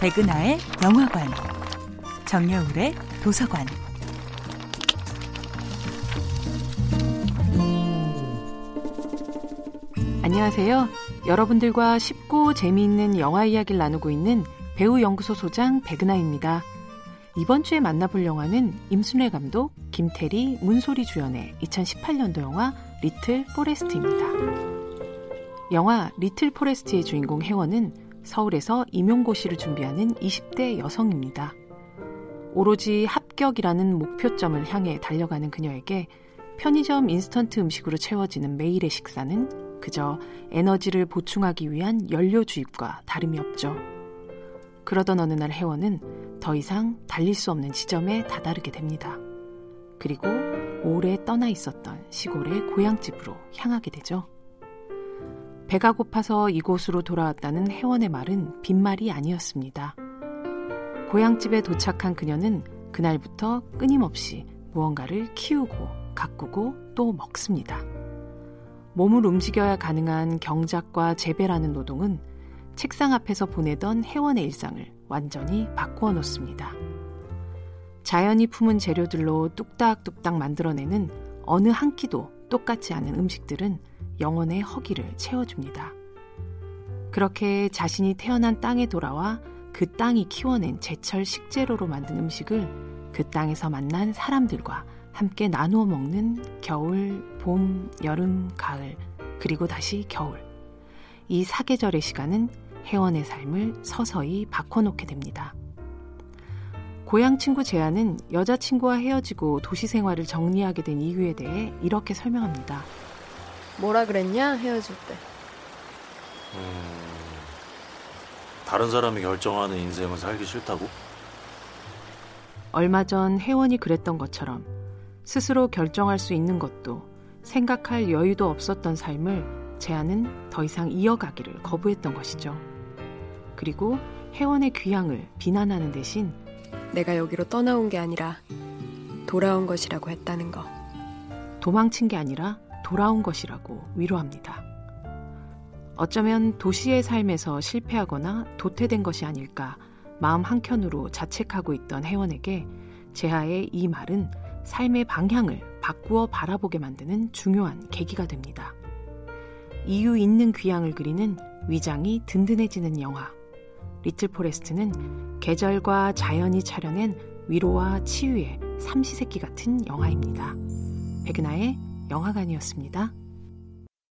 백은하의 영화관, 정여울의 도서관. 안녕하세요. 여러분들과 쉽고 재미있는 영화 이야기를 나누고 있는 배우 연구소 소장 백은하입니다. 이번 주에 만나볼 영화는 임순례 감독, 김태리, 문소리 주연의 2018년도 영화 리틀 포레스트입니다. 영화 리틀 포레스트의 주인공 혜원은 서울에서 임용고시를 준비하는 20대 여성입니다. 오로지 합격이라는 목표점을 향해 달려가는 그녀에게 편의점 인스턴트 음식으로 채워지는 매일의 식사는 그저 에너지를 보충하기 위한 연료 주입과 다름이 없죠. 그러던 어느 날 혜원은 더 이상 달릴 수 없는 지점에 다다르게 됩니다. 그리고 오래 떠나 있었던 시골의 고향집으로 향하게 되죠. 배가 고파서 이곳으로 돌아왔다는 혜원의 말은 빈말이 아니었습니다. 고향집에 도착한 그녀는 그날부터 끊임없이 무언가를 키우고 가꾸고 또 먹습니다. 몸을 움직여야 가능한 경작과 재배라는 노동은 책상 앞에서 보내던 혜원의 일상을 완전히 바꾸어 놓습니다. 자연이 품은 재료들로 뚝딱뚝딱 만들어내는 어느 한 끼도 똑같지 않은 음식들은 영혼의 허기를 채워줍니다. 그렇게 자신이 태어난 땅에 돌아와 그 땅이 키워낸 제철 식재료로 만든 음식을 그 땅에서 만난 사람들과 함께 나누어 먹는 겨울, 봄, 여름, 가을, 그리고 다시 겨울. 이 사계절의 시간은 혜원의 삶을 서서히 바꿔놓게 됩니다. 고향 친구 재한은 여자친구와 헤어지고 도시 생활을 정리하게 된 이유에 대해 이렇게 설명합니다. 뭐라 그랬냐 헤어질 때? 음, 다른 사람이 결정하는 인생을 살기 싫다고? 얼마 전 혜원이 그랬던 것처럼 스스로 결정할 수 있는 것도 생각할 여유도 없었던 삶을 재한은 더 이상 이어가기를 거부했던 것이죠. 그리고 혜원의 귀향을 비난하는 대신 내가 여기로 떠나온 게 아니라 돌아온 것이라고 했다는 거. 도망친 게 아니라 돌아온 것이라고 위로합니다. 어쩌면 도시의 삶에서 실패하거나 도태된 것이 아닐까 마음 한켠으로 자책하고 있던 혜원에게 재하의 이 말은 삶의 방향을 바꾸어 바라보게 만드는 중요한 계기가 됩니다. 이유 있는 귀향을 그리는 위장이 든든해지는 영화. 리틀 포레스트는 계절과 자연이 차려낸 위로와 치유의 삼시세끼 같은 영화입니다. 백은하의 영화관이었습니다.